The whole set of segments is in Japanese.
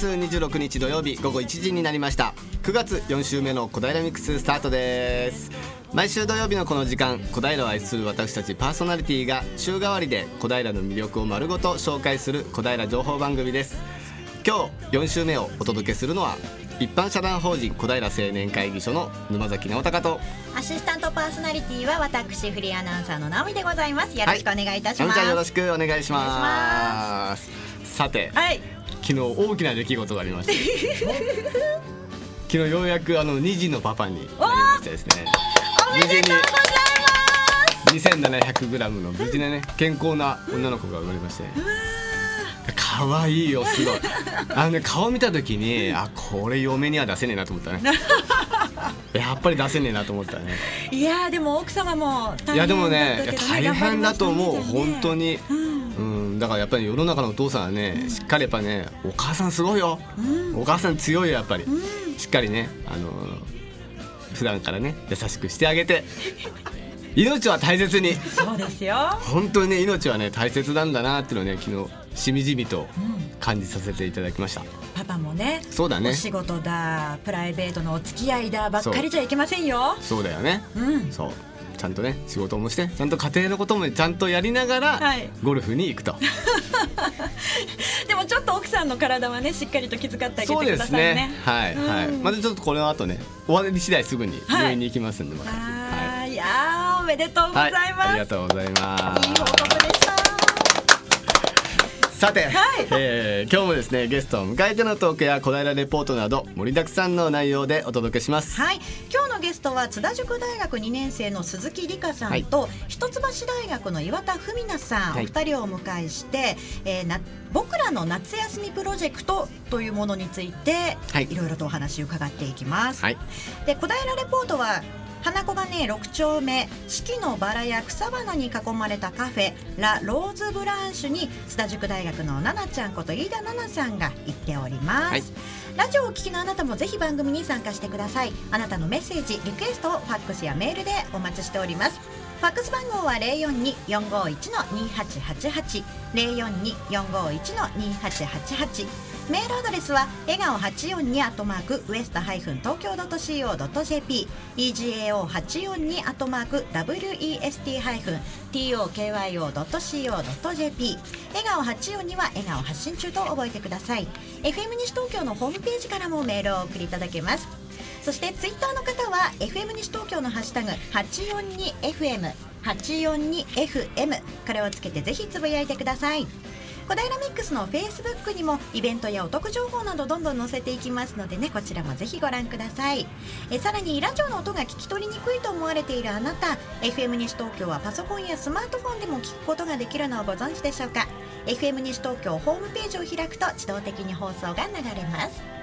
月26日土曜日午後1時になりました。9月4週目の小平ミックススタートです。毎週土曜日のこの時間小平を愛する私たちパーソナリティが週替わりで小平の魅力を丸ごと紹介する小平情報番組です。今日4週目をお届けするのは一般社団法人小平青年会議所の沼崎直隆と。アシスタントパーソナリティは私フリーアナウンサーの直美でございます。よろしくお願いいたします、はい、よろしくお願いします。さて、はい、昨日大きな出来事がありまして。昨日ようやくあの2児のパパになりましたですね。おめでとうございます。2700グラムの無事なね健康な女の子が生まれまして、可愛いよすごい。あのね顔見た時にあこれ嫁には出せねえなと思ったね。やっぱり出せねえなと思ったね。いやでも奥様もいやでもね大変だと思う、ね、本当に、うん、うん、だからやっぱり世の中のお父さんはね、うん、しっかりやっぱねお母さんすごいよ、うん、お母さん強いよやっぱり、しっかりねあの普段からね優しくしてあげて命は大切に。そうですよ。本当にね命はね大切なんだなっていうのをね昨日しみじみと感じさせていただきました、うん、パパもねそうだね。お仕事だプライベートのお付き合いだばっかりじゃいけませんよ。そうだよね、うん、そう。ちゃんとね仕事もしてちゃんと家庭のこともちゃんとやりながら、はい、ゴルフに行くと。でもちょっと奥さんの体はねしっかりと気遣ってあげてくださいね、ね、はい、はい。まずちょっとこの後ね終わり次第すぐに病院に行きますんで、はい、はい、いやおめでとうございます、はい、ありがとうございます。いい報告でした。さて、はい、えー、今日もですねゲストを迎えてのトークや小平レポートなど盛りだくさんの内容でお届けします。はい。今日のゲストは津田塾大学2年生の鈴木理香さんと、はい、一橋大学の岩田文奈さん、はい、お二人をお迎えして、えー、な僕らの夏休みプロジェクトというものについて、はい、いろいろとお話を伺っていきます、はい、で小平レポートは花子がね6丁目四季のバラや草花に囲まれたカフェラ・ローズブランシュに津田塾大学の奈々ちゃんこと飯田奈々さんが行っております、はい、ラジオをお聞きのあなたもぜひ番組に参加してください。あなたのメッセージリクエストをファックスやメールでお待ちしております。ファックス番号は042-451-2888 042-451-2888メールアドレスは笑顔842アットマークウエストハイフン東京 .co.jp egao842 アットマーク west ハイフン tokyo.co.jp 笑顔842は笑顔発信中と覚えてください。FM 西東京のホームページからもメールを送りいただけます。そしてツイッターの方は FM 西東京のハッシュタグ 842FM 842FM これをつけてぜひつぶやいてください。小平ミックスのフェイスブックにもイベントやお得情報などどんどん載せていきますのでねこちらもぜひご覧ください。えさらにラジオの音が聞き取りにくいと思われているあなた FM 西東京はパソコンやスマートフォンでも聞くことができるのをご存知でしょうか？FM 西東京ホームページを開くと自動的に放送が流れます。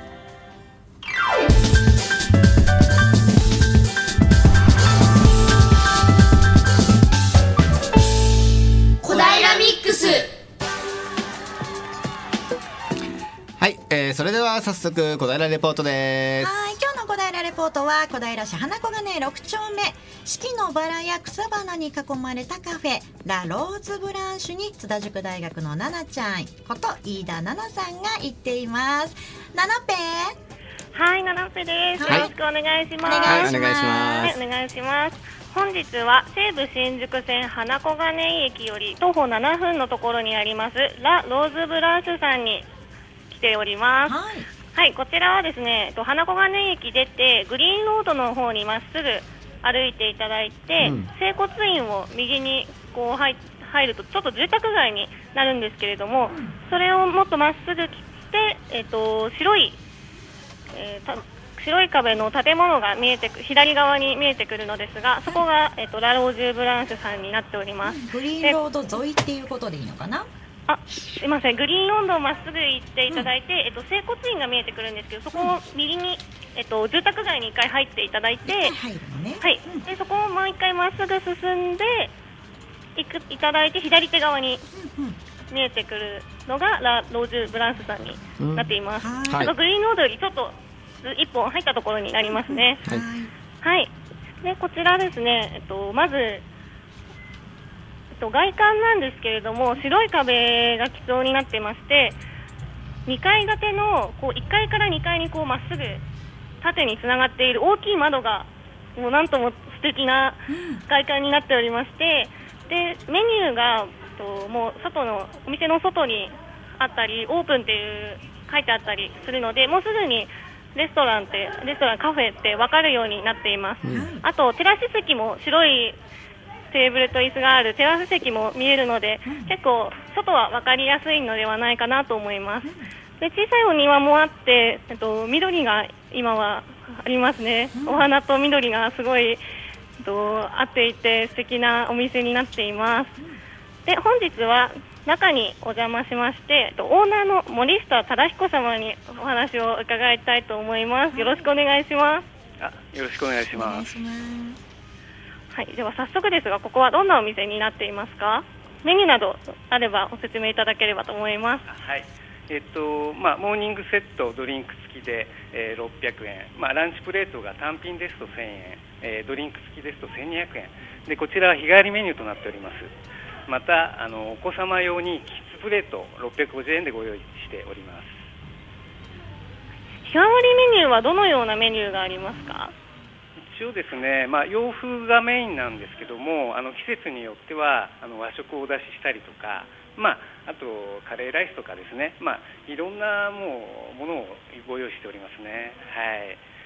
えー、それでは早速小平レポートです。はい今日の小平レポートは小平市花子がね6丁目。四季のバラや草花に囲まれたカフェラ・ローズブランシュに津田塾大学の奈々ちゃん。こと飯田奈々さんが行っています。奈々ペはい奈々ペです、よろしくお願い。します、はい、お願いします、はい、お願いします。本日は西武新宿線花子金井駅より徒歩7分のところにありますラ・ローズブランシュさんに来ております。はい、はい、こちらはですね、花子金駅出てグリーンロードの方にまっすぐ歩いていただいて、うん、整骨院を右にこう入入るとちょっと住宅街になるんですけれども、それをもっとまっすぐ来て、えっ、ー、と白い、えー、白い壁の建物が見えてく左側に見えてくるのですが、そこが、えっ、ー、とラロージュブランシュさんになっております。グリーンロード沿いっていうことでいいのかな？あすみません、グリーンロンドンまっすぐ行っていただいて、うん、えっと、整骨院が見えてくるんですけど、そこを右に、えっと、住宅街に1回入っていただいて、ね、はい、でそこをもう1回まっすぐ進んでいくいただいて、左手側に見えてくるのがラ・ロージュ・ブランスさんになっています。うんはい、グリーンロードよりちょっと1本入ったところになりますね。はい、はい、でこちらですね、えっと、まずと外観なんですけれども白い壁が基調になってまして2階建てのこう1階から2階にこうまっすぐ縦につながっている大きい窓がもうなんとも素敵な外観になっておりまして、でメニューがともう外のお店の外にあったりオープンっていう書いてあったりするのでもうすぐにレストランってレストランカフェって分かるようになっています、うん、あとテラス席も白いテーブルと椅子があるテラス席も見えるので、うん、結構外は分かりやすいのではないかなと思います、で小さいお庭もあって、えっと、緑が今はありますね、お花と緑がすごい、えっと、合っていて素敵なお店になっています、で本日は中にお邪魔しまして、オーナーの森下忠彦様にお話を伺いたいと思います。よろしくお願いします。あ、よろしくお願いします。はい、では早速ですが、ここはどんなお店になっていますか？メニューなどあればご説明いただければと思います。はい。えっとまあ、モーニングセット、ドリンク付きで、えー、600円、まあ、ランチプレートが単品ですと1000円、えー、ドリンク付きですと1200円で、こちらは日帰りメニューとなっております。またあのお子様用にキッズプレート650円でご用意しております日替わりメニューはどのようなメニューがありますか？一応ですね、まあ、洋風がメインなんですけどもあの季節によってはあの和食をお出ししたりとか、まあ、あとカレーライスとかですね、まあ、いろんなもうものをご用意しておりますね。はい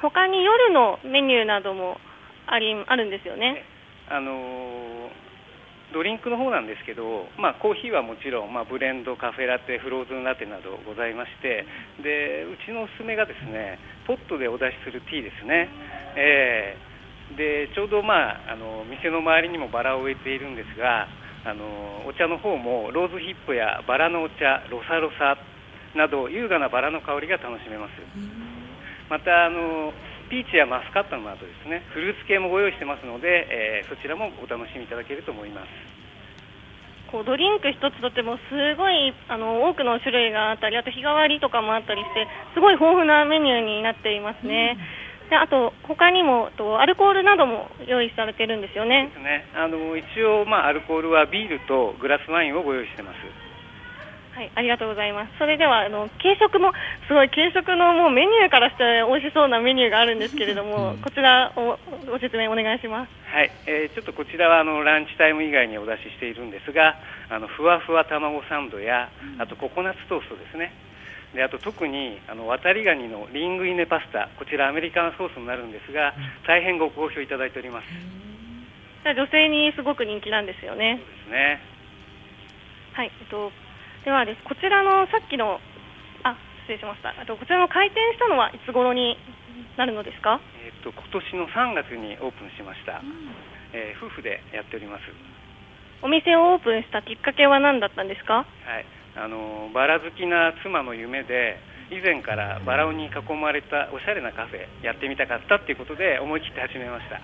他に夜のメニューなどもありあるんですよね。あのドリンクの方なんですけど、まあ、コーヒーはもちろん、まあ、ブレンド、カフェラテ、フローズンラテなどございましてでうちのおすすめがですねポットでお出しするティーですね、えー、でちょうど、まあ、あの店の周りにもバラを植えているんですがあのお茶の方もローズヒップやバラのお茶ロサロサなど優雅なバラの香りが楽しめます。またあのピーチやマスカットなどですねフルーツ系もご用意してますので、えー、そちらもお楽しみいただけると思います。こうドリンク一つとってもすごいあの多くの種類があったりあと日替わりとかもあったりしてすごい豊富なメニューになっていますね、うん、であと他にもとアルコールなども用意されてるんですよね。ですね。あの一応、まあ、アルコールはビールとグラスワインをご用意してますはい、ありがとうございます。それではあの軽食もすごい軽食のもうメニューからして美味しそうなメニューがあるんですけれども、うん、こちらをご説明お願いします。はい、えー、ちょっとこちらはあのランチタイム以外にお出ししているんですが、あのふわふわ卵サンドやあとココナッツトーストですね。であと特にあの渡りガニのリングイネパスタ、こちらアメリカンソースになるんですが、大変ご好評いただいております。女性にすごく人気なんですよね。そうですね。はい、えっとではです。こちらのさっきのあ失礼しました。あとこちらの開店したのはいつ頃になるのですか？えっと今年の3月にオープンしました、うん、えー、夫婦でやっております。お店をオープンしたきっかけは何だったんですか？はい。あのバラ好きな妻の夢で以前からバラに囲まれたおしゃれなカフェやってみたかったっていうことで思い切って始めました、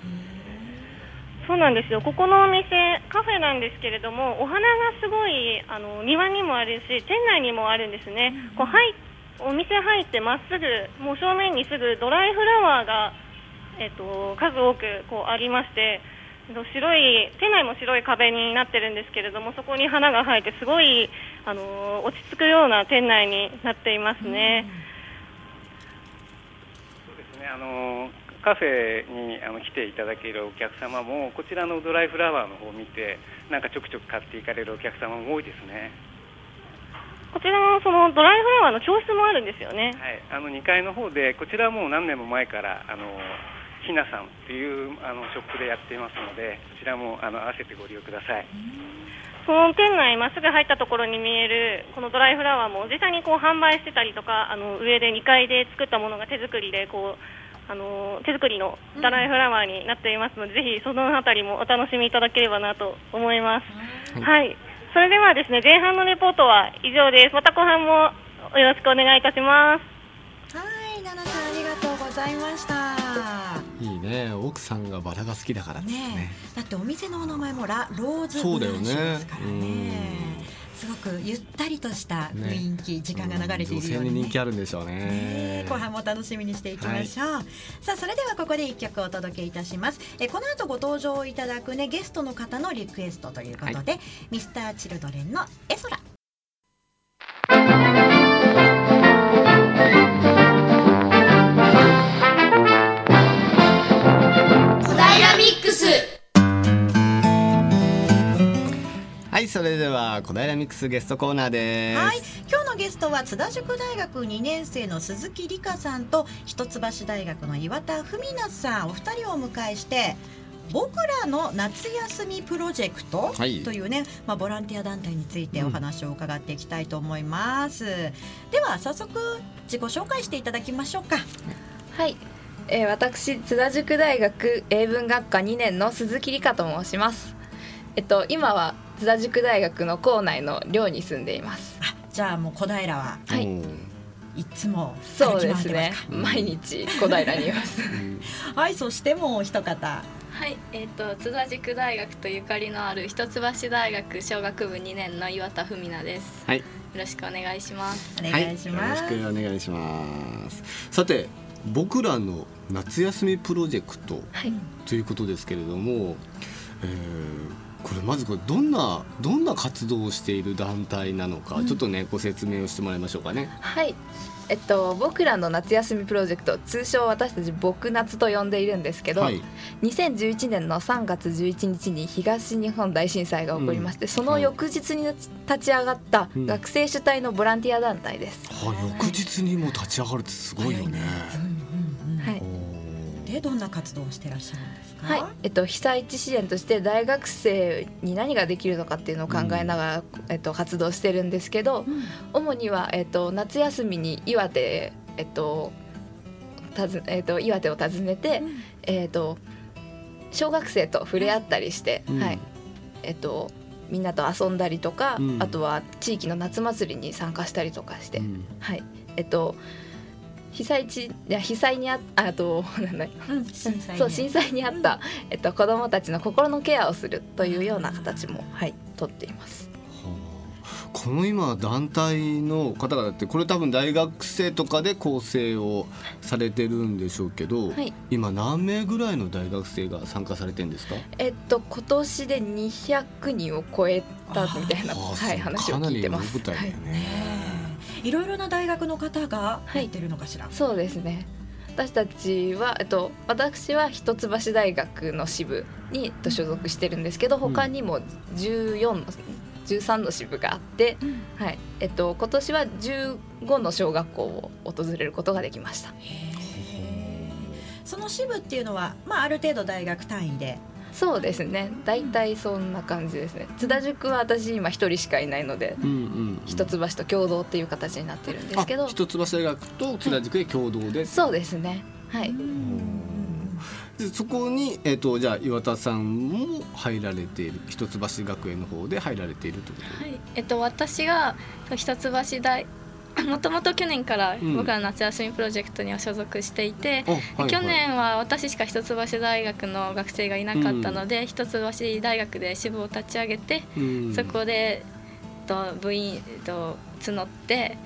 そうなんですよ。ここのお店カフェなんですけれどもお花がすごいあの庭にもあるし店内にもあるんですね、こう入お店入ってまっすぐもう正面にすぐドライフラワーが、えっと、数多くこうありまして白い店内も白い壁になってるんですけれどもそこに花が生えてすごいあの落ち着くような店内になっていますね。そうですね。あのカフェにあの来ていただけるお客様もこちらのドライフラワーの方を見てなんかちょくちょく買っていかれるお客様も多いですね。こちらのそのドライフラワーの教室もあるんですよね。はい。あの2階の方でこちらはもう何年も前からあのひなさんっていうあのショップでやっていますのでこちらもあの合わせてご利用ください。その店内まっすぐ入ったところに見えるこのドライフラワーも実際にこう販売してたりとかあの上で2階で作ったものが手作りでこうあの手作りのダライフラワーになっていますので、うん、ぜひそのあたりもお楽しみいただければなと思います。はい、それではですね前半のレポートは以上です。また後半もよろしくお願いいたします。はい、奈々さんありがとうございました。いいね、奥さんがバラが好きだからね。ねだってお店のお名前もラローズブラシですからね。すごくゆったりとした雰囲気、ね、時間が流れているように、ね、人気あるんでしょうね。ね後半も楽しみにしていきましょう、はい、さあそれではここで一曲お届けいたします。えこの後ご登場いただくねゲストの方のリクエストということで、はい、ミスターチルドレンのエソラれでは小平ミックスゲストコーナーです。はい。今日のゲストは津田塾大学2年生の鈴木理香さんと一橋大学の岩田文奈さん。お二人をお迎えして僕らの夏休みプロジェクトというね、はい、まあ、ボランティア団体についてお話を伺っていきたいと思います、うん、では早速自己紹介していただきましょうか。はい、えー、私津田塾大学英文学科2年の鈴木理香と申します。えっと今は津田塾大学の校内の寮に住んでいますあじゃあもう小平ははいいつもそうですね毎日小平にいます はいそしてもう一方はい、えっ、ー、と津田塾大学とゆかりのある一橋大学小学部2年の岩田文奈です。はい。よろしくお願いします。お願いします。はい、よろしくお願いします。さて、僕らの夏休みプロジェクト、はい、ということですけれども、えー、これまずこれどんなどんな活動をしている団体なのか、うん、ちょっとねご説明をしてもらいましょうかね。はい。えっと、僕らの夏休みプロジェクト通称私たち「僕夏」と呼んでいるんですけど、はい、2011年の3月11日に東日本大震災が起こりまして、うん、その翌日に立ち上がった学生主体のボランティア団体です。は、い、翌日にも立ち上がるってすごいよね。はい、でどんな活動をしてらっしゃるんですか、はい。えっと、被災地支援として大学生に何ができるのかっていうのを考えながら、うん、えっと、活動してるんですけど、うん、主には、えっと、夏休みに岩手、えっとたずえっと、岩手を訪ねて、うん、えっと、小学生と触れ合ったりして、はい。えっと、みんなと遊んだりとか、あとは地域の夏祭りに参加したりとかして、はい。えっと被災地いや被災にああとなんだ、そう震災にあった、えっと、子どもたちの心のケアをするというような形も、はい、とっています。この今団体の方々ってこれ多分大学生とかで構成をされてるんでしょうけど、はい、今何名ぐらいの大学生が参加されてるんですか？えっと今年で200人を超えたみたいな、はい、話を聞いてます。かなりの舞台ね、はいいろいろな大学の方が入ってるのかしら、はい、そうですね。私たちは、えっと、私は一橋大学の支部に所属してるんですけど他にも14の、13の支部があって、うん、はい。えっと、今年は15の小学校を訪れることができました。その支部っていうのは、まあ、ある程度大学単位でそうですね。大体そんな感じですね。津田塾は私今一人しかいないので、うんうんうん、一橋と共同っていう形になってるんですけど。一橋大学と津田塾で共同で、そうですね。はい。でそこに、えーと、じゃあ岩田さんも入られている。一橋学園の方で入られているということ？で、はい。えっと、私が一橋大 もともと去年から僕ら夏休みプロジェクトには所属していて、うん去年は私しか一橋大学の学生がいなかったので、うん、一橋大学で支部を立ち上げて、うん、そこでと部員と募って、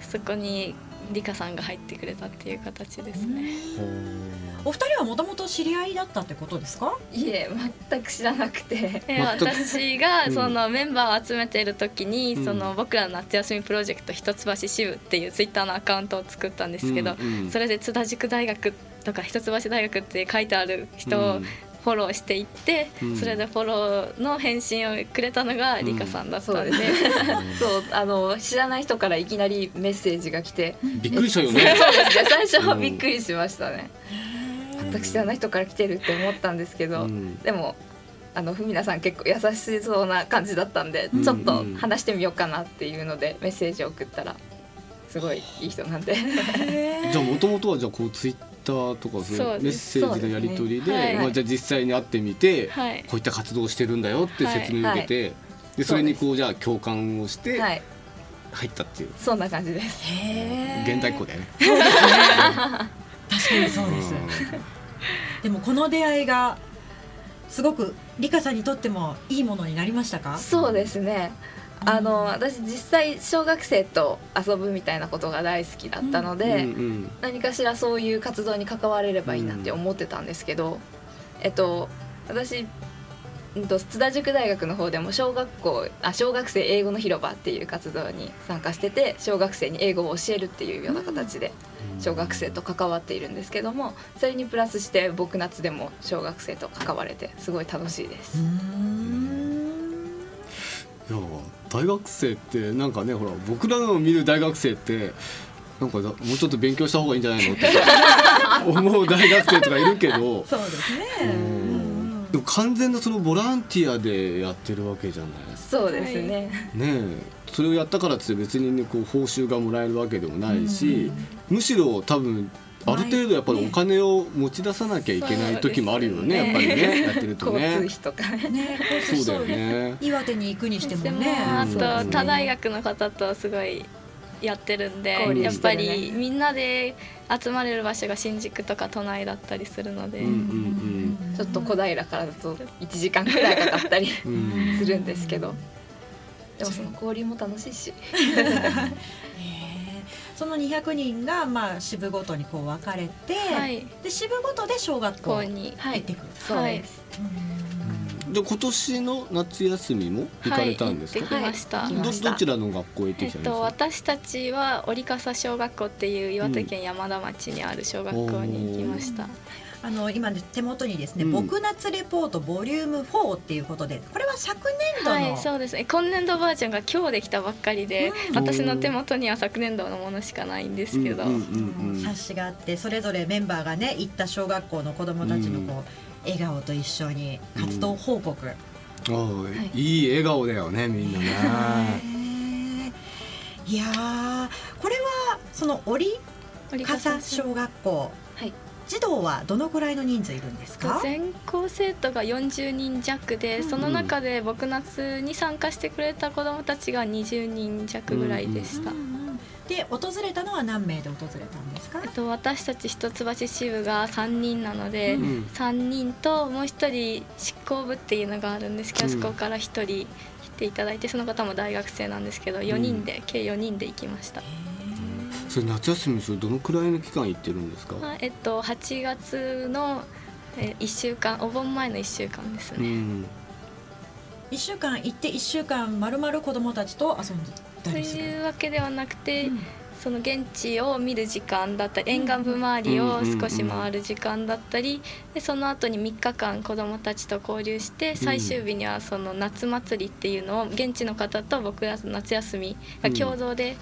そこに理香さんが入ってくれたっていう形ですね。お二人はもともと知り合いだったってことですか？いえ全く知らなくて、私がそのメンバーを集めている時に、うん、その僕らの夏休みプロジェクト一橋支部っていうツイッターのアカウントを作ったんですけど、うんうん、それで津田塾大学とか一橋大学って書いてある人をフォローしていって、うん、それでフォローの返信をくれたのがリカさんだったんで、うん、そうあの知らない人からいきなりメッセージが来て。びっくりしたよね。そうですね。最初はびっくりしましたね、全く知らない人から来てるって思ったんですけど、でもあの文奈さん結構優しそうな感じだったんで、ちょっと話してみようかなっていうのでメッセージを送ったらすごいいい人なんで。じゃあもともとはじゃあこうツイッターとかそうメッセージのやり取りで、ね。はい、まあ、じゃあ実際に会ってみて、はい、こういった活動をしてるんだよって説明を受けて、はい、でそれにこうじゃあ共感をして入ったっていう、そんな感じです。現代っ子だよね。確かにそうです。でもこの出会いがすごく理香さんにとってもいいものになりましたか？そうですね。あの私実際小学生と遊ぶみたいなことが大好きだったので、うんうん、何かしらそういう活動に関われればいいなって思ってたんですけど、えっと私津田塾大学の方でも小学校あ小学生英語の広場っていう活動に参加してて小学生に英語を教えるっていうような形で小学生と関わっているんですけどもそれにプラスして僕夏でも小学生と関われてすごい楽しいです。大学生ってなんかねほら僕らの見る大学生ってなんかもうちょっと勉強した方がいいんじゃないのって 思う大学生とかいるけどそうですね、でも完全なそのボランティアでやってるわけじゃない。そうですね、ねえ。それをやったからって別にねこう報酬がもらえるわけでもないし、むしろ多分ある程度やっぱりお金を持ち出さなきゃいけない時もあるよね、やっぱりね。やってるとね。交通費とかね。そうだよね。岩手に行くにしてもね。あと他大学の方とすごいやってるんで、ね、やっぱりみんなで集まれる場所が新宿とか都内だったりするので、うんうんうん、ちょっと小平からだと1時間くらいかかったりするんですけど、でもその交流も楽しいし。その200人がまあ支部ごとにこう分かれて、はい、で支部ごとで小学校に入ってくる、はい、そうです。で今年の夏休みも行かれたんですか？はい、ました。どどちらの学校へ行ってきたんですか？えっと私たちは折笠小学校っていう岩手県山田町にある小学校に行きました。うんあの今手元にですね、うん、僕夏レポートボリューム4っていうことでこれは昨年度の、はい、そうです。ね今年度バージョンが今日できたばっかりで、うん、私の手元には昨年度のものしかないんですけど、冊子があってそれぞれメンバーがね行った小学校の子どもたちのこう、うん。笑顔と一緒に活動報告、うん、はい、い。い笑顔だよねみんなね。いやこれはその折笠小学校、はい、児童はどのくらいの人数いるんですか？全校生徒が40人弱で、うん、その中で僕夏に参加してくれた子どもたちが20人弱ぐらいでした。うんうんで訪れたのは何名で訪れたんですか、えっと、私たち一橋支部が3人なので、うん、3人ともう1人執行部っていうのがあるんですけど、うん、そこから1人来ていただいてその方も大学生なんですけど4人で、うん、計4人で行きました。それ夏休みそれどのくらいの期間行ってるんですか？えっと8月のえ1週間お盆前の1週間ですね。うん、1週間行って1週間まるまる子供たちと遊んでというわけではなくて、うん、その現地を見る時間だったり沿岸部周りを少し回る時間だったりでその後に3日間子どもたちと交流して最終日にはその夏祭りっていうのを現地の方と僕ら夏休みが共同で、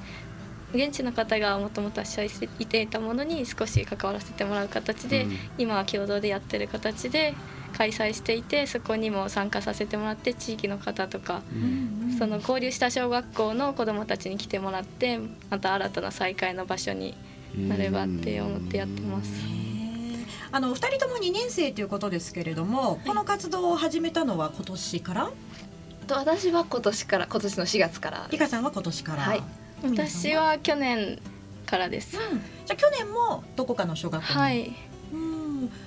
現地の方がもともとはしていていたものに少し関わらせてもらう形で、今は共同でやってる形で開催していてそこにも参加させてもらって地域の方とか、うん、その交流した小学校の子どもたちに来てもらってまた新たな再会の場所になればって思ってやってます。あの2人とも2年生ということですけれども、この活動を始めたのは今年から？私は今年から今年の4月からリカさんは今年から、はい、私は去年からです、うん、じゃあ去年もどこかの小学校に、はい。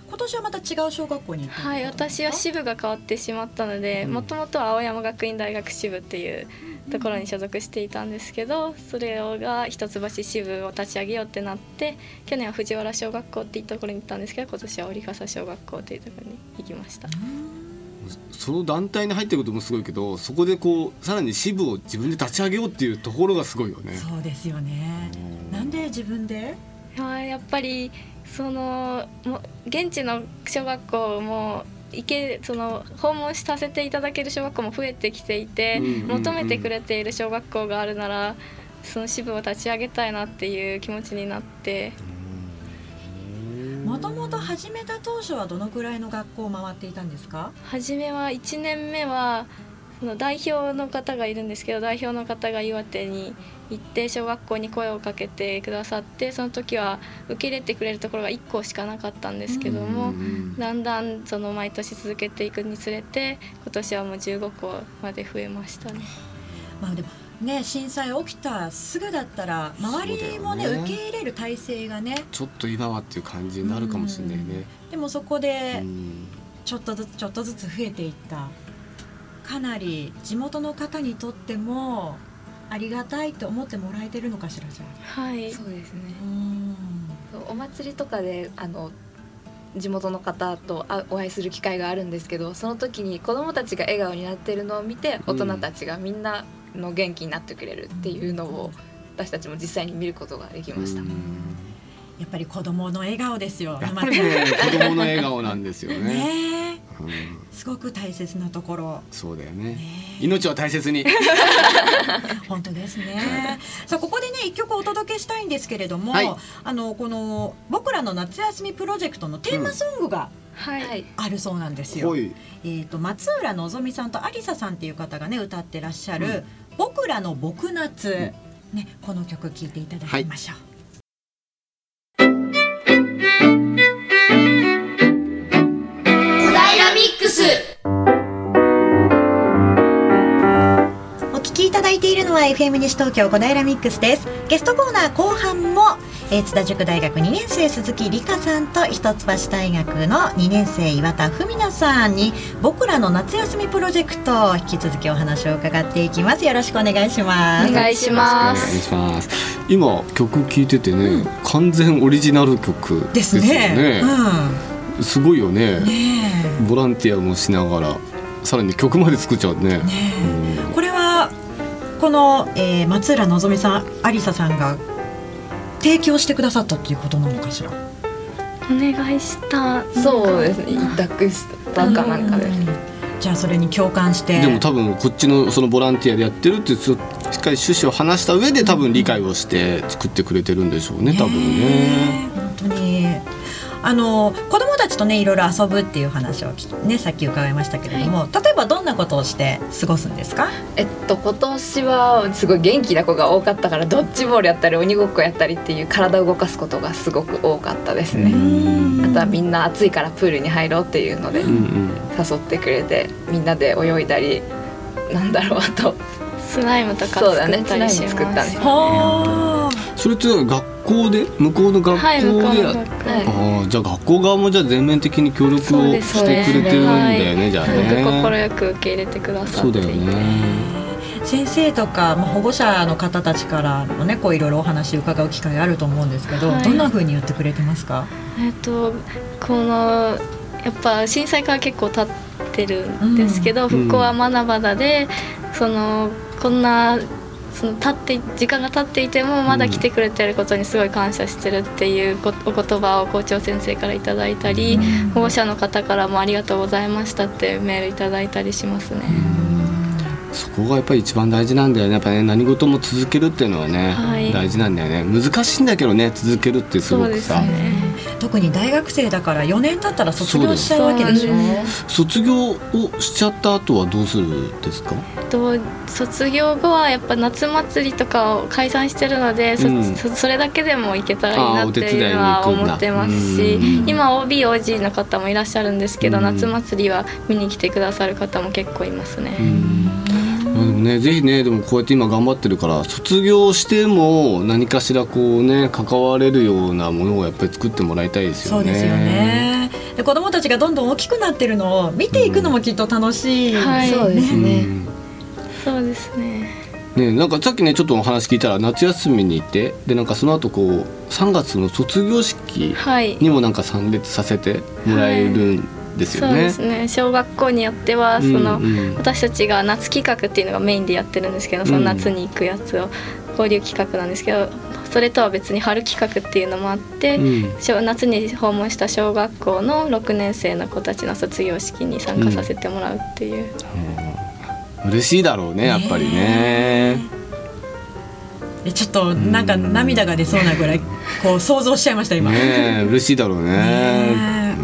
今年はまた違う小学校にはい私は支部が変わってしまったのでもともとは青山学院大学支部っていうところに所属していたんですけどそれが一橋支部を立ち上げようってなって去年は藤原小学校っていうところに行ったんですけど今年は折笠小学校っていうところに行きました。その団体に入ってることもすごいけどそこでこうさらに支部を自分で立ち上げようっていうところがすごいよね。そうですよねなんで自分で？はいやっぱりそのも現地の小学校も行けその訪問させていただける小学校も増えてきていて、求めてくれている小学校があるならその支部を立ち上げたいなっていう気持ちになって。もともと始めた当初はどのくらいの学校を回っていたんですか？初めは1年目はその代表の方がいるんですけど代表の方が岩手に行って小学校に声をかけてくださってその時は受け入れてくれるところが1校しかなかったんですけどもだんだんその毎年続けていくにつれて今年はもう15校まで増えましたね。まあでもね、震災起きたすぐだったら周りもね、ね、受け入れる体制がねちょっと今はっていう感じになるかもしれないね、でもそこでちょっとずつちょっとずつ増えていった。かなり地元の方にとってもありがたいと思ってもらえてるのかしらじゃあ。はい。そうですね。お祭りとかであの地元の方とお会いする機会があるんですけどその時に子どもたちが笑顔になってるのを見て大人たちがみんなの元気になってくれるっていうのを私たちも実際に見ることができました。やっぱり子供の笑顔ですよ。やっぱりね、子供の笑顔なんですよね。ねすごく大切なところ。そうだよね。命は大切に。本当ですね。さあここでね一曲お届けしたいんですけれども、はい、あのこの僕らの夏休みプロジェクトのテーマソングが、はい、あるそうなんですよ。えーと、松浦のぞみさんとありささんっていう方がね歌ってらっしゃる、うん、僕らの僕夏、うん、ねこの曲聴いていただきましょう。はい。いただいているのは FM 西東京小平ミックスです。ゲストコーナー後半も、えー、津田塾大学2年生鈴木理香さんと一橋大学の2年生岩田文奈さんに僕らの夏休みプロジェクト引き続きお話を伺っていきます。よろしくお願いします。お願いします。今曲聴いててね、うん、完全オリジナル曲ですよね。ね、うん、すごいよねボランティアもしながらさらに曲まで作っちゃうね。ね、うん、これはこの、えー、松浦のぞみさん有沙さんが提供してくださったっていうことなのかしら？お願いした。そうですね。委託した。かなんかで。じゃあそれに共感して。でも多分こっちのそのボランティアでやってるってしっかり趣旨を話した上で多分理解をして作ってくれてるんでしょうね多分ね。本当に。あの子供とねいろいろ遊ぶっていう話をねさっき伺いましたけれども、はい、例えばどんなことをして過ごすんですか？えっと今年はすごい元気な子が多かったからドッジボールやったり鬼ごっこやったりっていう体を動かすことがすごく多かったですね。あとはみんな暑いからプールに入ろうっていうので誘ってくれてみんなで泳いだりなんだろうあと。スライムとか作ったりします、ね、それって学校で？向こうの学校で、はい、あじゃあ学校側もじゃあ全面的に協力をしてくれてるんだよね、じゃあね。快く受け入れてくださって。そうだよね。先生とか、まあ、保護者の方たちからもねこういろいろお話伺う機会あると思うんですけど、はい、どんなふうに言ってくれてますか？えっ、とこのやっぱ震災から結構経ってるんですけど、うん、復興はまだまだで、うん、そのこんなその経って時間が経っていてもまだ来てくれてることにすごい感謝してるっていうお言葉を校長先生からいただいたり、保護者の方からもありがとうございましたってメールいただいたりしますね。そこがやっぱり一番大事なんだよね。やっぱね何事も続けるっていうのはね、はい、大事なんだよね。難しいんだけどね続けるってすごくさ、ね、特に大学生だから4年経ったら卒業しちゃうわけでしょ？卒業をしちゃった後はどうするんですか？と卒業後はやっぱ夏祭りとかを解散してるので、うん、そそれだけでも行けたらいいなっていうのは思ってますし今 OBOG の方もいらっしゃるんですけど夏祭りは見に来てくださる方も結構いますね。でもねぜひねでもこうやって今頑張ってるから卒業しても何かしらこうね関われるようなものをやっぱり作ってもらいたいですよね。そうですよね。で子どもたちがどんどん大きくなってるのを見ていくのもきっと楽しい、うんはい、そうですね、うん、そうですね。ね、なんかさっきねちょっとお話聞いたら夏休みに行ってでなんかその後こう3月の卒業式にもなんか参列させてもらえるんですよね。そうですね小学校によってはその、うんうん、私たちが夏企画っていうのがメインでやってるんですけどその夏に行くやつを交流企画なんですけどそれとは別に春企画っていうのもあって、うん、夏に訪問した小学校の6年生の子たちの卒業式に参加させてもらうっていう。うん、嬉しいだろうねやっぱりね。えちょっとなんか涙が出そうなぐらいこう想像しちゃいました今。ね嬉しいだろうね。ね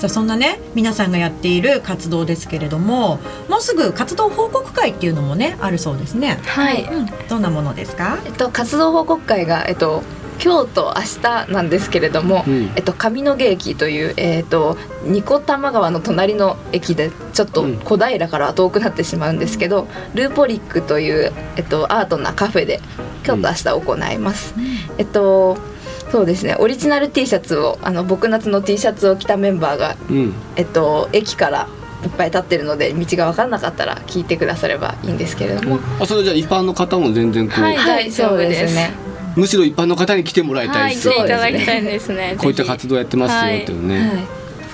さあそんなね皆さんがやっている活動ですけれどももうすぐ活動報告会っていうのもねあるそうですね。はい、うん、どんなものですか？えっと活動報告会がえっと今日と明日なんですけれども、うん、えっと、上野毛駅という、えっと、二子玉川の隣の駅でちょっと小平から遠くなってしまうんですけど、うん、ルーポリックという、えっと、アートなカフェで今日と明日行います。うん、えっとそうですね。オリジナル T シャツをあの僕夏の T シャツを着たメンバーが、うん、えっと、駅からいっぱい立ってるので道が分からなかったら聞いてくださればいいんですけれども、あそれじゃあ一般の方も全然こうはい大丈夫です。ね。むしろ一般の方に来てもらいたいですね、はい、いただきたいですねこういった活動やってますよっていうね、はい、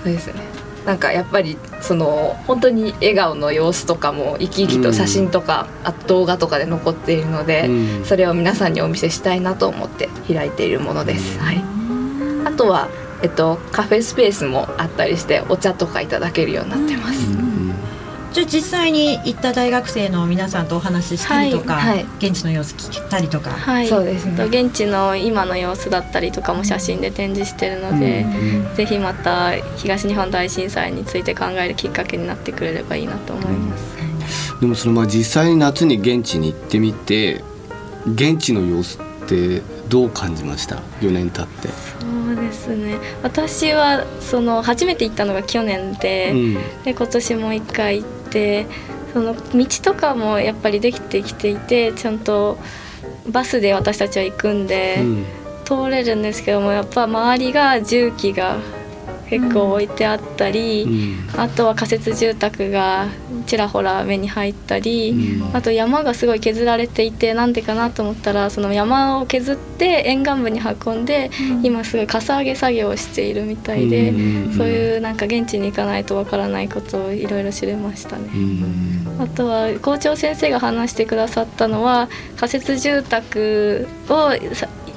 そうですねなんかやっぱりその本当に笑顔の様子とかも生き生きと写真とか、うん、あ動画とかで残っているので、うん、それを皆さんにお見せしたいなと思って開いているものです。はい、あとはえっと、カフェスペースもあったりしてお茶とかいただけるようになってます。うんうんじゃあ実際に行った大学生の皆さんとお話ししたりとか、はいはい、現地の様子聞いたりとか、はい、そうですね。現地の今の様子だったりとかも写真で展示してるので、うん、ぜひまた東日本大震災について考えるきっかけになってくれればいいなと思います、うん、でもそのまあ実際に夏に現地に行ってみて現地の様子ってどう感じました？4年経って。そうですね。私はその初めて行ったのが去年でうん、で今年も1回行ってその道とかもやっぱりできてきていてちゃんとバスで私たちは行くんで、うん、通れるんですけどもやっぱ周りが重機が結構置いてあったり、うん、あとは仮設住宅がちらほら目に入ったり、うん、あと山がすごい削られていてなんでかなと思ったらその山を削って沿岸部に運んで、うん、今すごいかさ上げ作業をしているみたいで、そういうなんか現地に行かないとわからないことをいろいろ知れましたね。あとは校長先生が話してくださったのは仮設住宅を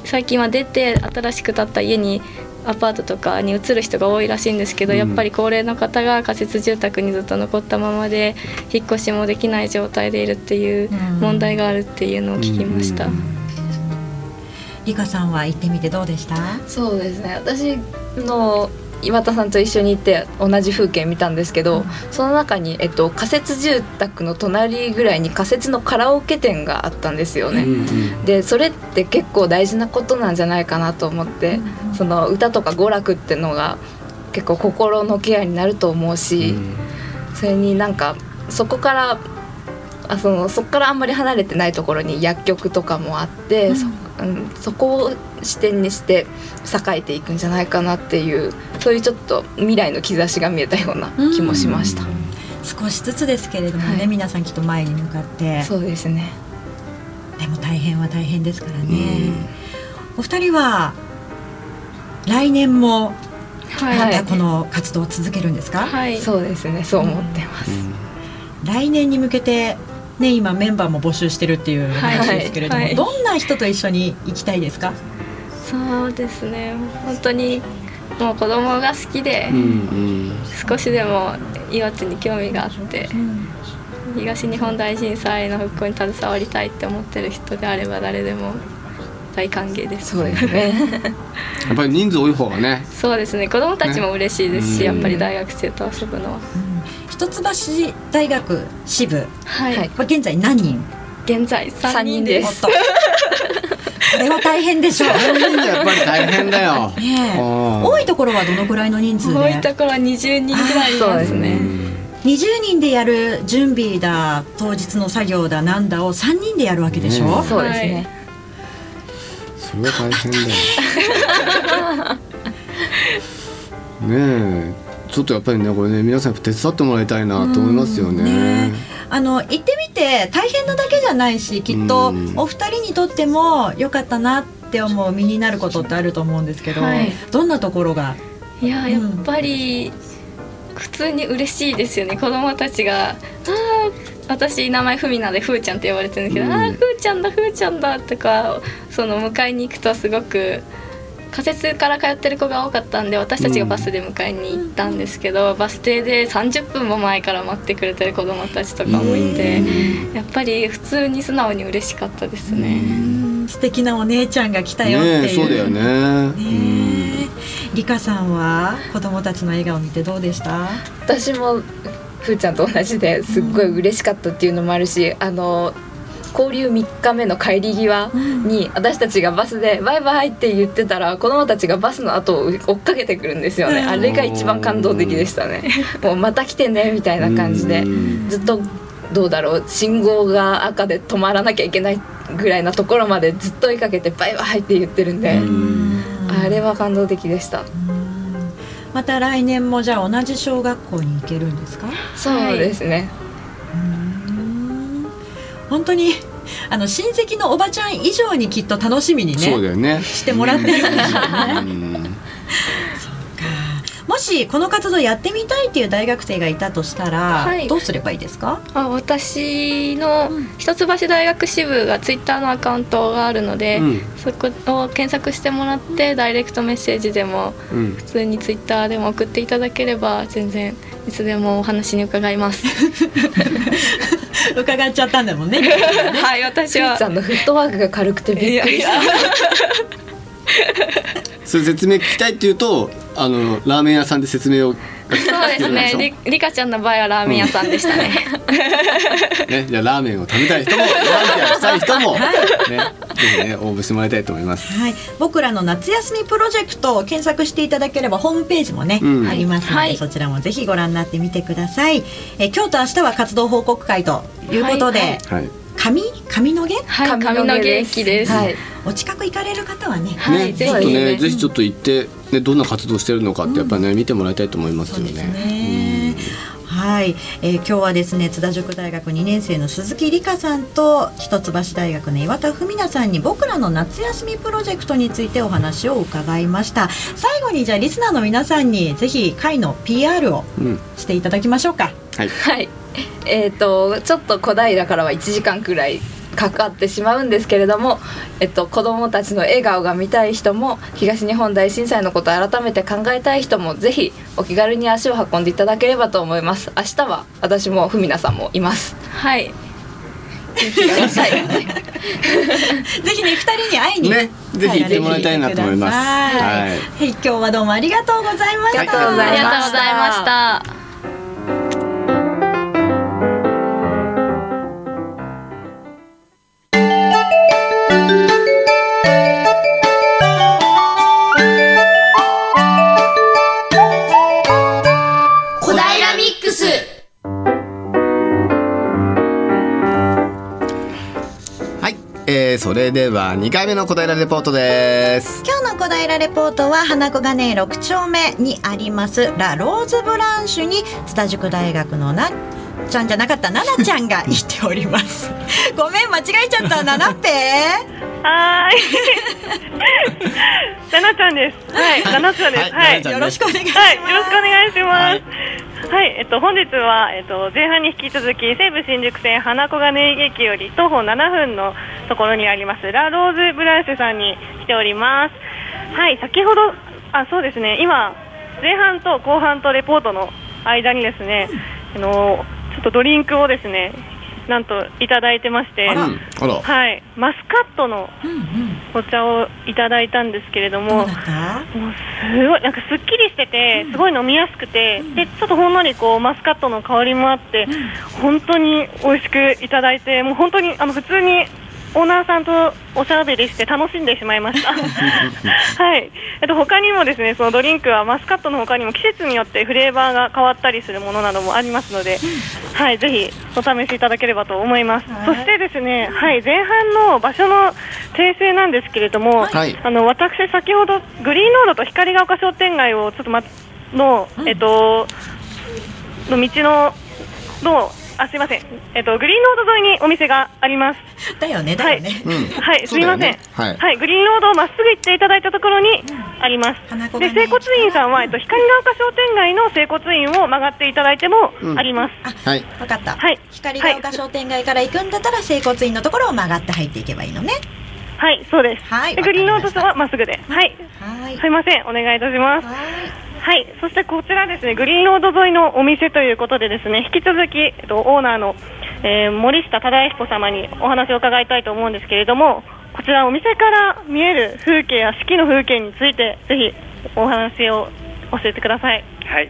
最近は出て新しく建った家にアパートとかに移る人が多いらしいんですけど、うん、やっぱり高齢の方が仮設住宅にずっと残ったままで引っ越しもできない状態でいるっていう問題があるっていうのを聞きました。うんうん、リカさんは行ってみてどうでした？そうですね。私の岩田さんと一緒に行って同じ風景見たんですけど、うん、その中に、えっと、仮設住宅の隣ぐらいに仮設のカラオケ店があったんですよね。うんうん、でそれって結構大事なことなんじゃないかなと思って、うん、その歌とか娯楽ってのが結構心のケアになると思うし、うん、それになんかそこからあそのそこからあんまり離れてないところに薬局とかもあって、そうん、そこを視点にして栄えていくんじゃないかなっていうそういうちょっと未来の兆しが見えたような気もしました。少しずつですけれどもね、はい、皆さんきっと前に向かって。そうですね。でも大変は大変ですからね、お二人は来年もまたこの活動を続けるんですか、はい、そうですねそう思ってます、来年に向けてね、今メンバーも募集してるっていう話ですけれども、はいはい、どんな人と一緒に行きたいですか？そうですね本当にもう子供が好きで、うんうん、少しでも岩手に興味があって、うん、東日本大震災の復興に携わりたいって思ってる人であれば誰でも大歓迎です。そうですね。やっぱり人数多い方がね。そうですね。子供たちも嬉しいですし、ね、やっぱり大学生と遊ぶのは。一橋大学支部はい。現在何人？現在三人です。これは大変でしょう。やっぱり大変だよ。ね多いところはどのくらいの人数で？多いところは二十人ぐらいですね。二十人でやる準備だ当日の作業だなんだを三人でやるわけでしょ？うそうですね。それは大変だよ。ねえ。ちょっとやっぱりねこれね皆さん手伝ってもらいたいなと思いますよね。ねあの行ってみて大変なだけじゃないしきっとお二人にとっても良かったなって思う身になることってあると思うんですけど、はい、どんなところが？いややっぱり、普通に嬉しいですよね。子供たちが「あ私名前ふみなでふーちゃんって呼ばれてるんですけど「うん、ああふーちゃんだふーちゃんだ」とかその迎えに行くとすごく仮設から通ってる子が多かったんで私たちがバスで迎えに行ったんですけど、うん、バス停で30分も前から待ってくれてる子どもたちとかもいて、やっぱり普通に素直に嬉しかったですね。素敵なお姉ちゃんが来たよっていう。ね、そうだよね。ねリカさんは子どもたちの笑顔を見てどうでした？私もふーちゃんと同じですっごい嬉しかったっていうのもあるし、あの交流3日目の帰り際に私たちがバスで「バイバイ」って言ってたら子供たちがバスの後を追っかけてくるんですよね。あれが一番感動的でしたね。もうまた来てねみたいな感じで。ずっとどうだろう信号が赤で止まらなきゃいけないぐらいのところまでずっと追いかけて「バイバイ」って言ってるんであれは感動的でした。また来年もじゃあ同じ小学校に行けるんですか？そうですね、本当にあの親戚のおばちゃん以上にきっと楽しみにねそうだよね。してもらってるんでしょうね。そうか。もししこの活動やってみたいっていう大学生がいたとしたら、はい、どうすればいいですか？あ私の一橋大学支部がツイッターのアカウントがあるので、うん、そこを検索してもらってダイレクトメッセージでも、うん、普通にツイッターでも送っていただければ全然いつでもお話に伺います 伺っちゃったんだもんね。はい私は。さんのフットワークが軽くてびっくりした。それ説明聞きたいっていうとあのラーメン屋さんで説明をそうですね。りりかちゃんの場合はラーメン屋さんでしたね、う ん、ねじゃあラーメンを食べたい人もボランティアしたい人も、ね、ぜひね応募してもらいたいと思います、はい、僕らの夏休みプロジェクトを検索していただければホームページもね、うん、ありますので、はい、そちらもぜひご覧になってみてください。え今日と明日は活動報告会ということで、はい、はい。髪髪の毛、はい、髪の毛駅です、はい、お近く行かれる方はね、はい、ね、ちょっとね、ぜひちょっと行って、ね、どんな活動してるのかってやっぱね、見てもらいたいと思いますよね。はい、えー、今日はですね津田塾大学2年生の鈴木理香さんと一橋大学の岩田文奈さんに僕らの夏休みプロジェクトについてお話を伺いました。最後にじゃあリスナーの皆さんにぜひ会の PR をしていただきましょうか、うん、はい、はい。えーと、ちょっと小平からは1時間くらいかかってしまうんですけれども、えっと、子どもたちの笑顔が見たい人も東日本大震災のことを改めて考えたい人もぜひお気軽に足を運んでいただければと思います。明日は私も文奈さんもいます。はい。ぜひね二人に会いに、ね、ぜひ行ってもらいたいなと思います。はい、今日はどうもありがとうございました。ありがとうございました。それでは2回目の小平レポートです。今日の小平レポートは花子がね6丁目にありますラ・ローズブランシュに津田塾大学のなちゃんじゃなかった？ななちゃんが行っております。ごめん間違えちゃった。ななっぺはい。ななちゃんです。はい。ななちゃんです、はい、よろしくお願いします、はい、よろしくお願いします、はい、えっと、本日は、えっと、前半に引き続き西武新宿線花子金井駅より徒歩7分のところにありますラ・ローズ・ブランシュさんに来ております。はい、先ほどあそうですね。今前半と後半とレポートの間にですね、あのちょっとドリンクをですねなんといただいてまして、はい、マスカットのお茶をいただいたんですけれども、もうすごいなんかすっきりしてて、すごい飲みやすくて、でちょっとほんのりこうマスカットの香りもあって、本当に美味しくいただいて、もう本当にあの普通にオーナーさんとおしゃべりして楽しんでしまいました。はい。えっと他にもですね、そのドリンクはマスカットの他にも季節によってフレーバーが変わったりするものなどもありますので、はい、ぜひお試しいただければと思います。そしてですね、はい、前半の場所の訂正なんですけれども、はい、あの私先ほどグリーンロードと光が丘商店街をちょっとまの、えっとの道ののあすみません、えっと、グリーンロード沿いにお店があります。だよね、だよね。はい、すみません、はい、はい、グリーンロードをまっすぐ行っていただいたところにあります。で、整骨院さんは、えっと、光が丘商店街の整骨院を曲がっていただいてもあります。はい、わかった。はい、光が丘商店街から行くんだったら、整骨院のところを曲がって入っていけばいいのね。はい、そうです。はい、グリーンロードはまっすぐで。はい。はい。すみません、お願いいたします。はい。はい、そしてこちらですね、グリーンロード沿いのお店ということでですね、引き続き、えっと、オーナーの、えー、森下忠彦様にお話を伺いたいと思うんですけれども、こちらお店から見える風景や四季の風景について、ぜひお話を教えてください。はい、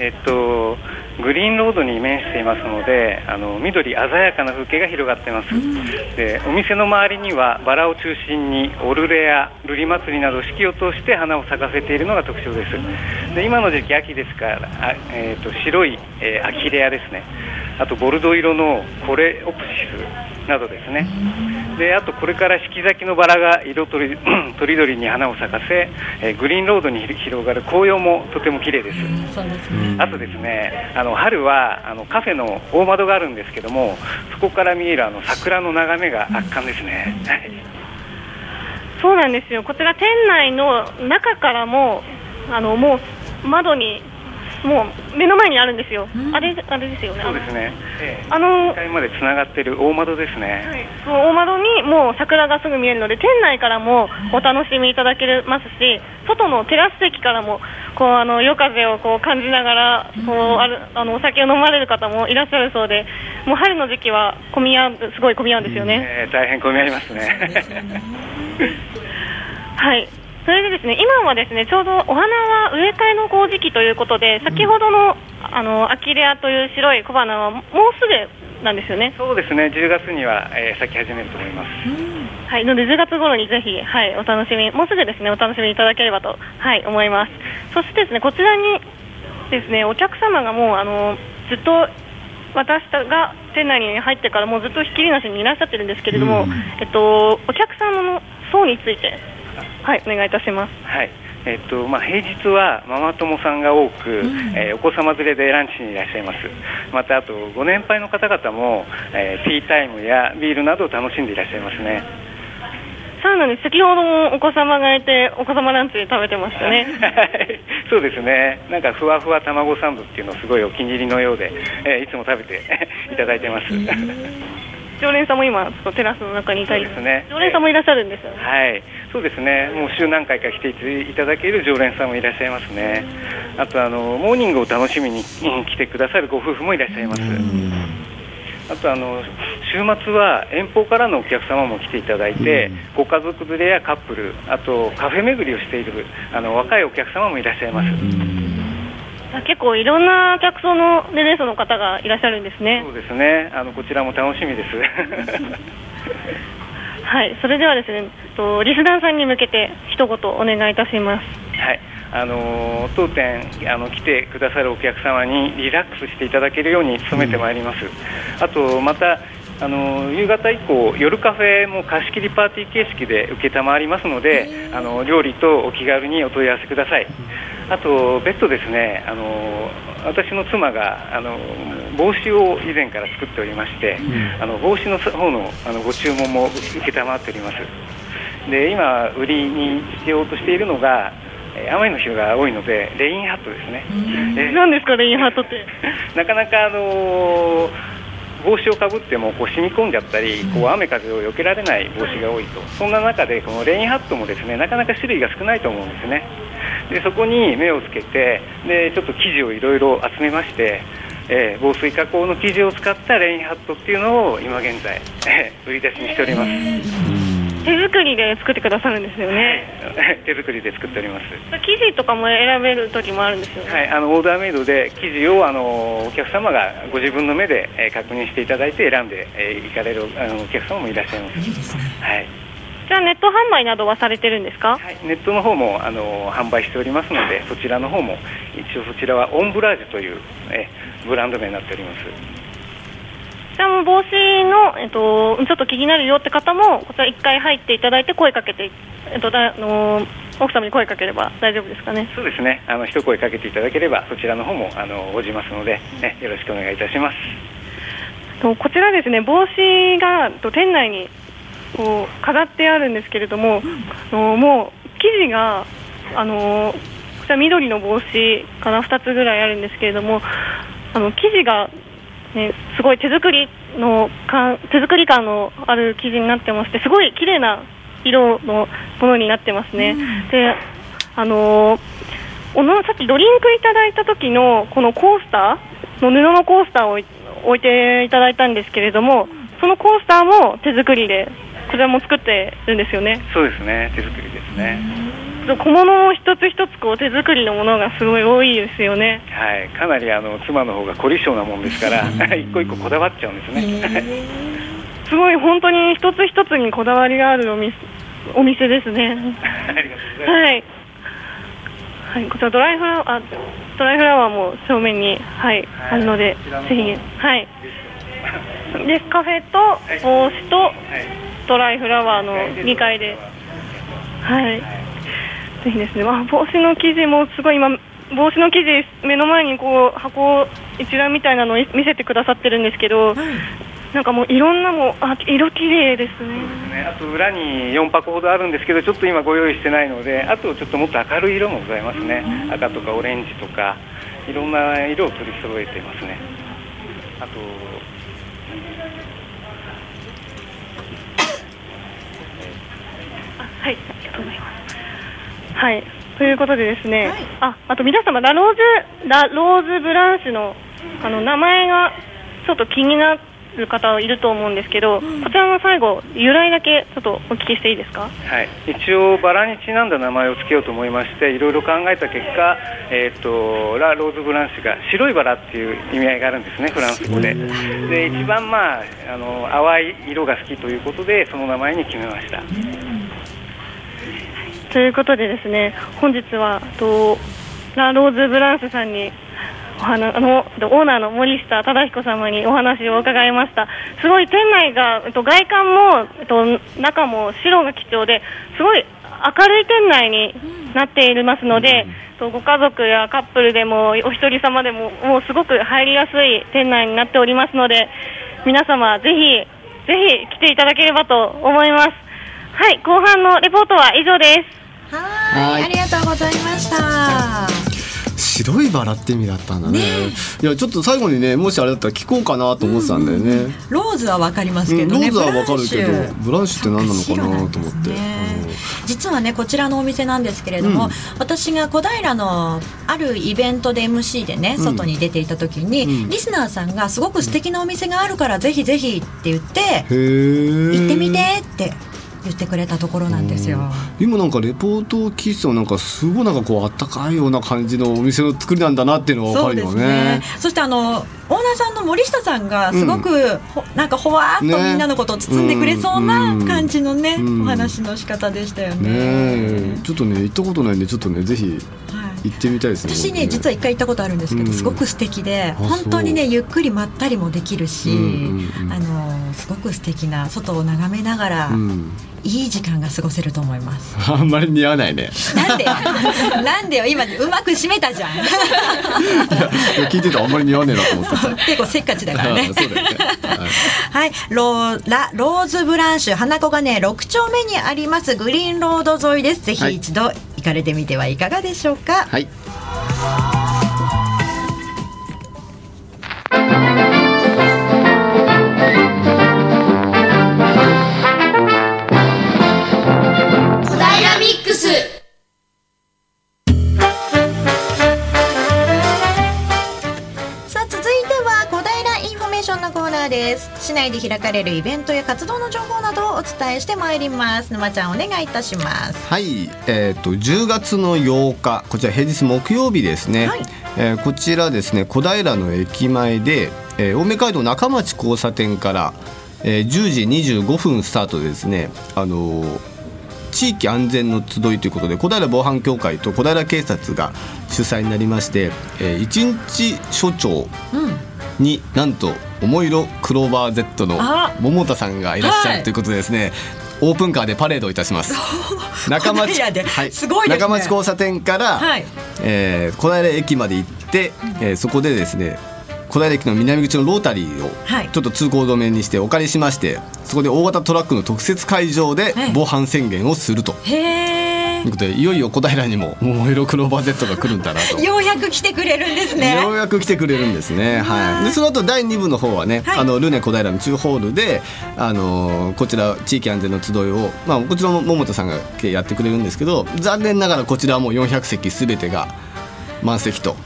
えっと、グリーンロードに面していますのであの緑鮮やかな風景が広がっています、うん、でお店の周りにはバラを中心にオルレや瑠璃祭りなど四季を通して花を咲かせているのが特徴です。で今の時期秋ですからあ、えーと、白い、えー、アキレアですね。あとボルド色のコレオプシスなどですねであとこれから四季咲きのバラが色とり とりどりに花を咲かせ、えー、グリーンロードに広がる紅葉もとても綺麗です、そうですね、あとですねあの春はあのカフェの大窓があるんですけどもそこから見えるあの桜の眺めが圧巻ですね、はい、そうなんですよ。こちら店内の中からもあのもう窓にもう目の前にあるんですよ、あれあれですよね。そうですね、ええ、あの1階までつながってる大窓ですね、はい、その大窓にもう桜がすぐ見えるので店内からもお楽しみいただけますし外のテラス席からもこうあの夜風をこう感じながらこうあるあのお酒を飲まれる方もいらっしゃるそうでもう春の時期は混み合うすごい混み合うんですよね、えー、大変混み合いますね。はいそれでですね今はですねちょうどお花は植え替えのこう時期ということで先ほどのあのアキレアという白い小花はもうすぐなんですよね。そうですね。10月には、えー、咲き始めると思います。はい、ので10月頃にぜひはいお楽しみもうすぐですねお楽しみいただければとはい思います。そしてですねこちらにですねお客様がもうあのずっと私が店内に入ってからもうずっとひっきりなしにいらっしゃってるんですけれども、えっとお客様の層についてはいお願いいたします。はい。えっとまあ、平日はママ友さんが多く、うん、えー、お子様連れでランチにいらっしゃいます。またあとご年配の方々も、えー、ティータイムやビールなどを楽しんでいらっしゃいますね。そうなんです。先ほどもお子様がいてお子様ランチ食べてましたね。そうですね。なんかふわふわ卵サンドっていうのすごいお気に入りのようで、えー、いつも食べて いただいてます常連さんも今テラスの中にいたり。ですね。常連さんもいらっしゃるんですよね、はい。そうですね。もう週何回か来ていただける常連さんもいらっしゃいますね。あとあのモーニングを楽しみに来てくださるご夫婦もいらっしゃいます。あとあの週末は遠方からのお客様も来ていただいて、ご家族連れやカップルあとカフェ巡りをしているあの若いお客様もいらっしゃいます。結構いろんな客層の年齢層の方がいらっしゃるんですね。そうですね。あのこちらも楽しみです。はい、それではですね、とリスナーさんに向けて一言お願いいたします。はい、あの当店あの来てくださるお客様にリラックスしていただけるように努めてまいります。あとまたあの夕方以降、夜カフェも貸し切りパーティー形式で承りますので、あの料理とお気軽にお問い合わせください。あと、別途ですね、あの私の妻があの帽子を以前から作っておりまして、あの帽子の方のあのご注文も承っております。で今、売りにしようとしているのが、雨の日が多いので、レインハットですね。何ですか、レインハットって。なかなか、あのー帽子をかぶってもこう染み込んじゃったりこう雨風を避けられない帽子が多いと。そんな中でこのレインハットもですねなかなか種類が少ないと思うんですね。でそこに目をつけてでちょっと生地をいろいろ集めましてえー、防水加工の生地を使ったレインハットっていうのを今現在、えー、売り出しにしております。手作りで作ってくださるんですよね。手作りで作っております。生地とかも選べる時もあるんですよね。はい、あのオーダーメイドで生地をあのお客様がご自分の目で、えー、確認していただいて選んで、えー、行かれるあのお客様もいらっしゃいます。いいですね。はい。じゃあネット販売などはされてるんですか、はい、ネットの方もあの販売しておりますのでそちらの方も一応そちらはオンブラージュというえブランド名になっておりますじゃあもう帽子の、えっと、ちょっと気になるよって方も、こちら1回入っていただいて、声かけて、えっと、だあの奥様に声かければ大丈夫ですかね。そうですね。あの一声かけていただければ、そちらの方もあの応じますので、ね、よろしくお願いいたします。とこちらですね、帽子がと店内にこう飾ってあるんですけれども、あのもう生地があのこちら緑の帽子かな2つぐらいあるんですけれども、あの生地がね、すごい手作りのか手作り感のある生地になってましてすごい綺麗な色のものになってますね。うん、であのおのさっきドリンクいただいた時のこのコースターの布のコースターを置いていただいたんですけれどもそのコースターも手作りでこちらも作ってるんですよね。そうですね手作りですね。小物を一つ一つこう手作りのものがすごい多いですよね。はい、かなりあの妻の方が凝り性なもんですから、一個一個こだわっちゃうんですね。すごい本当に一つ一つにこだわりがあるお店お店ですね。はい。はい、こちらドライフラワー、あ、ドライフラワーも正面に、はい、あるので、ぜひ、はい。で、カフェと帽子とドライフラワーの2階で、はい。ぜひですね、まあ、帽子の生地もすごい今、帽子の生地、目の前にこう箱一覧みたいなのを見せてくださってるんですけど、はい、なんかもういろんなもあ色綺麗ですね。ですね。あと裏に4箱ほどあるんですけど、ちょっと今ご用意してないので、あとちょっともっと明るい色もございますね、赤とかオレンジとか、いろんな色を取り揃えてますね。あとはい、ありがとうございます。はい、ということでですね、はい、あ、あと皆様ラローズラローズブランシュのあの名前がちょっと気になる方いると思うんですけど、うん、こちらの最後由来だけちょっとお聞きしていいですか？はい、一応バラにちなんだ名前を付けようと思いまして、いろいろ考えた結果、えっ、ー、とラローズブランシュが白いバラっていう意味合いがあるんですね、フランス語で。で、一番まああの淡い色が好きということでその名前に決めました。うんということでですね本日はとラ・ローズ・ブランスさんにお花あのオーナーの森下忠彦様にお話を伺いました。すごい店内が外観もと中も白が基調ですごい明るい店内になっていますので、ご家族やカップルでもお一人様でももうすごく入りやすい店内になっておりますので皆様ぜひぜひ来ていただければと思います。はい後半のレポートは以上です。はいありがとうございました。白いバラって意味だったんだね、ね、いやちょっと最後にねもしあれだったら聞こうかなと思ってたんだよね、うんうん、ローズはわかりますけど、ね。うん、ローズはわかるけどブランシュ。って何なのかなと思って、実はねこちらのお店なんですけれども、うん、私が小平のあるイベントで MC でね外に出ていた時に、リスナーさんがすごく素敵なお店があるからぜひぜひって言って行ってみてって言ってくれたところなんですよ。今なんかレポートを聞いてたなんかすごいなんかこうあったかいような感じのお店の作りなんだなっていうのが分かるよね、ね、そしてあのオーナーさんの森下さんがすごく、うん、なんかほわっとみんなのことを包んでくれそうな感じのね、ねお話の仕方でしたよね、ね、ちょっとね行ったことないんでちょっとねぜひ行ってみたいですね。私ね実は一回行ったことあるんですけど、すごく素敵で本当にねゆっくりまったりもできるし、あのすごく素敵な外を眺めながら、いい時間が過ごせると思います。あんまり似合わないね。なんで なんでよ今うまく締めたじゃん。聞いてたあんまり似合わねえなと思って。結構せっかちだからね。そうだよね。はい、ローラローズブランシュ花子がね六丁目にありますグリーンロード沿いです。ぜひ一度行かれてみてはいかがでしょうか？はい。です。市内で開かれるイベントや活動の情報などをお伝えしてまいります。沼ちゃんお願いいたします。はい。えっ、ー、と10月の8日。こちら平日木曜日ですね、はい、えー、こちらですね小平の駅前で、えー、青梅街道中町交差点からえー、10時25分スタートでですね、あのー、地域安全の集いということで小平防犯協会と小平警察が主催になりまして、えー、一日署長に、うん、なんと桃色クローバー Z の桃田さんがいらっしゃるということでですね、オープンカーでパレードいたします。中町、はい、中町交差点から、はい、えー、小平駅まで行って、えー、そこでですね小平駅の南口のロータリーをちょっと通行止めにしてお借りしまして、そこで大型トラックの特設会場で防犯宣言をすると。へーということでいよいよ小平にも桃色クローバー Z が来るんだなと。ようやく来てくれるんですね。ようやく来てくれるんですね。はい。でその後第2部の方はね、はい、あのルネ小平の中ホールであのこちら地域安全の集いをまあこちらも桃田さんがやってくれるんですけど残念ながらこちらはもう400席すべてが満席と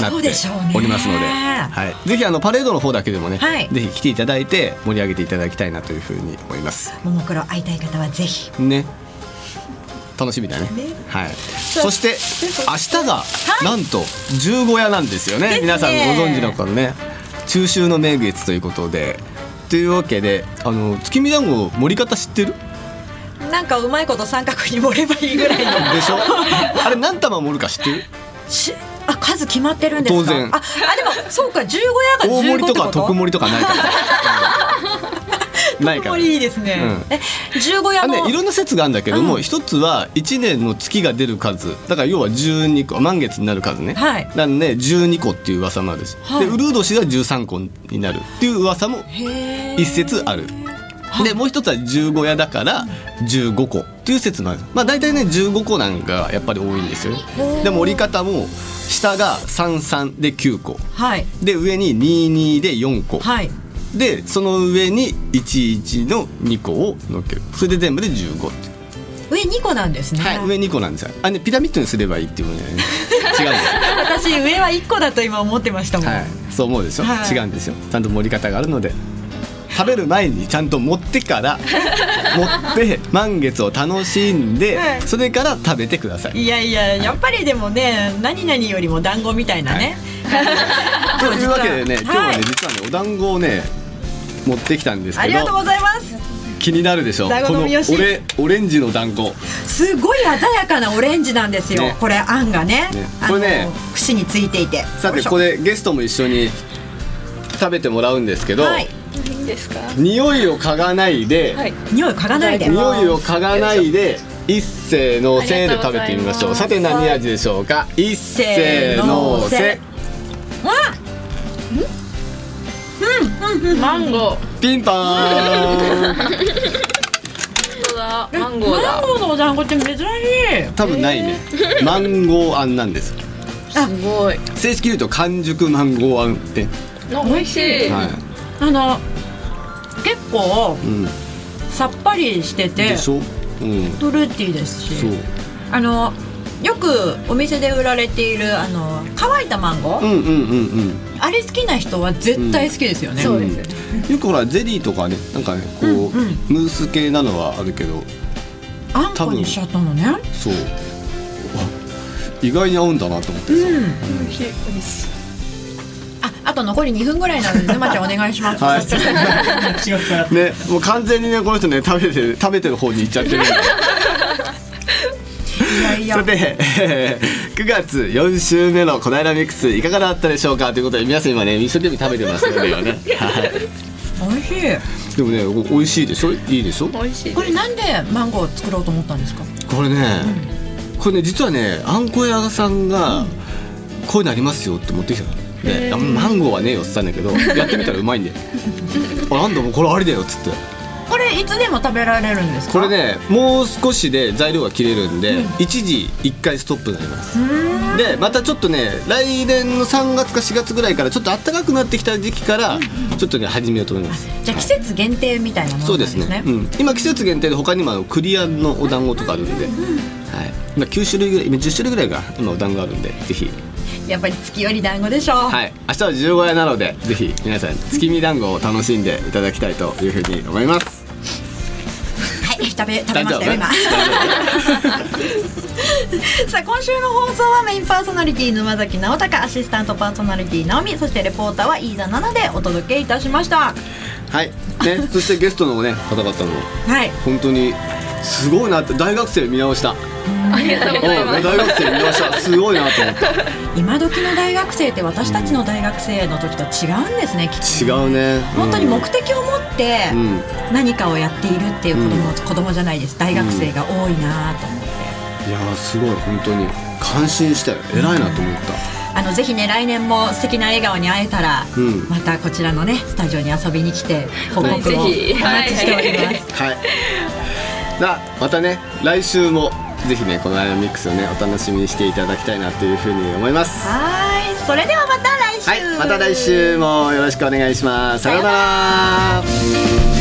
なっておりますので、はい、ぜひあのパレードの方だけでもね、はい、ぜひ来ていただいて盛り上げていただきたいなというふうに思います。ももクロ会いたい方はぜひ。ね楽しみだね。ねはい。そして明日がなんと十五夜なんですよね。皆さんご存知のこのね中秋の名月ということで。というわけであの月見団子盛り方知ってる？なんかうまいこと三角に盛ればいいぐらいの。でしょ？あれ何玉盛るか知ってる？しあ数決まってるんです当然ああでもそうか十五夜が大盛りとか特盛りとかないから。ないからいいですね、うん、え十五夜のねいろんな説があるんだけども一、うん、つは一年の月が出る数。だから要は十二個満月になる数ね、はい、なんで十二個っていう噂もあるし、はい、でウルー年が十三個になるっていう噂も一説ある。でもう一つは十五夜だから十五個っていう説もある。まあ大体ね十五個なんかやっぱり多いんですよね。でも折り方も下が33で9個。はい。で上に22で4個。はいでその上に11の2個を乗っける。それで全部で15って上2個なんですね、はい上2個なんですよ。あれねピラミッドにすればいいっていうのね。違うんですよ。私上は1個だと今思ってましたもん、はい。そう思うでしょ、はい。違うんですよ。ちゃんと盛り方があるので。食べる前にちゃんと持ってから 持って満月を楽しんで、はい。それから食べてください。いやいややっぱりでもね何々よりも団子みたいなね、というわけでね、はい。今日はね実はねお団子をね持ってきたんですけどありがとうございます。気になるでしょこのオレオレンジの団子。すごい鮮やかなオレンジなんですよ、ね。これあんがね。ね。これね串についていて。さてこれれゲストも一緒に食べてもらうんですけど、はい。いいですか？匂いを嗅がないで、はい。匂い嗅がないで。匂いを嗅がないで一斉のせで食べてみましょう。さて何味でしょうか？一斉のせマンゴー。ピンポーン。マンゴーだ。マンゴーのお団子って珍しい。多分ないね。マンゴーあんなんです。すごい。正式に言うと完熟マンゴーあんって、美味しい、はあの結構いうん、さっぱりしててでしょ、うん、フルーティーですし。そう。あのよくお店で売られているあの乾いたマンゴー、うんうんうんうん。あれ好きな人は絶対好きですよね、そうです。うんよくほらゼリーとかねなんかねこう、うんうん。ムース系なのはあるけどあんこにしちゃったのね。そう。あ意外に合うんだなと思ってさ、うん。美味しい美味しいああと残り2分ぐらいなので沼ちゃんお願いします、はい。ねもう完全にねこの人ね食べてる食べてる方に行っちゃってるんさて、えー9月4週目の小平ミックスいかがだったでしょうか？ということで皆さん今ね一生懸命食べてますのでよね、はい、美味しい。でもねお美味しいでしょ？いいでしょ？美味しいこれなんでマンゴーを作ろうと思ったんですか？これね、これね実はねあんこ屋さんがこういうのありますよって持ってきたの。であマンゴーはねえよっつったんだけどやってみたらうまいんで あなんだもうこれありだよっつってこれいつでも食べられるんですか？これねもう少しで材料が切れるんで、一時一回ストップになります。でまたちょっとね来年の3月か4月ぐらいからちょっと暖かくなってきた時期からちょっとね始めようと思います。じゃあ季節限定みたいなものそうですすね。ね、うん、今季節限定で他にもあのクリアのお団子とかあるんで、はい、今9種類ぐらい今10種類ぐらいが今お団子あるんでぜひ。やっぱり月寄り団子でしょう、はい。明日は十五夜なのでぜひ皆さん月見団子を楽しんでいただきたいというふうに思います。はい、食べ食べましたよ今。大 さあ今週の放送はメインパーソナリティ沼崎直隆アシスタントパーソナリティ直美そしてレポーターは飯田奈々でお届けいたしました。はい。ねそしてゲストのね方々もはい。本当にすごいなって大学生見直した。ありがとうございます。うん大学生見直した。すごいなと思った。今時の大学生って私たちの大学生の時と違うんですねきっと違うね。本当に目的的を持ってうん。何かをやっているっていう子供、子供じゃないです。大学生が多いなと思って、いやーすごい本当に。感心したよ。偉いなと思っあのぜひね来年も素敵な笑顔に会えたら、うん。またこちらのねスタジオに遊びに来て報告をお待ちしております、たはい。さあまたね来週もぜひねこのアイアンミックスをねお楽しみにしていただきたいなというふうに思います。はいそれではまた来週。はいまた来週もよろしくお願いします。さようなら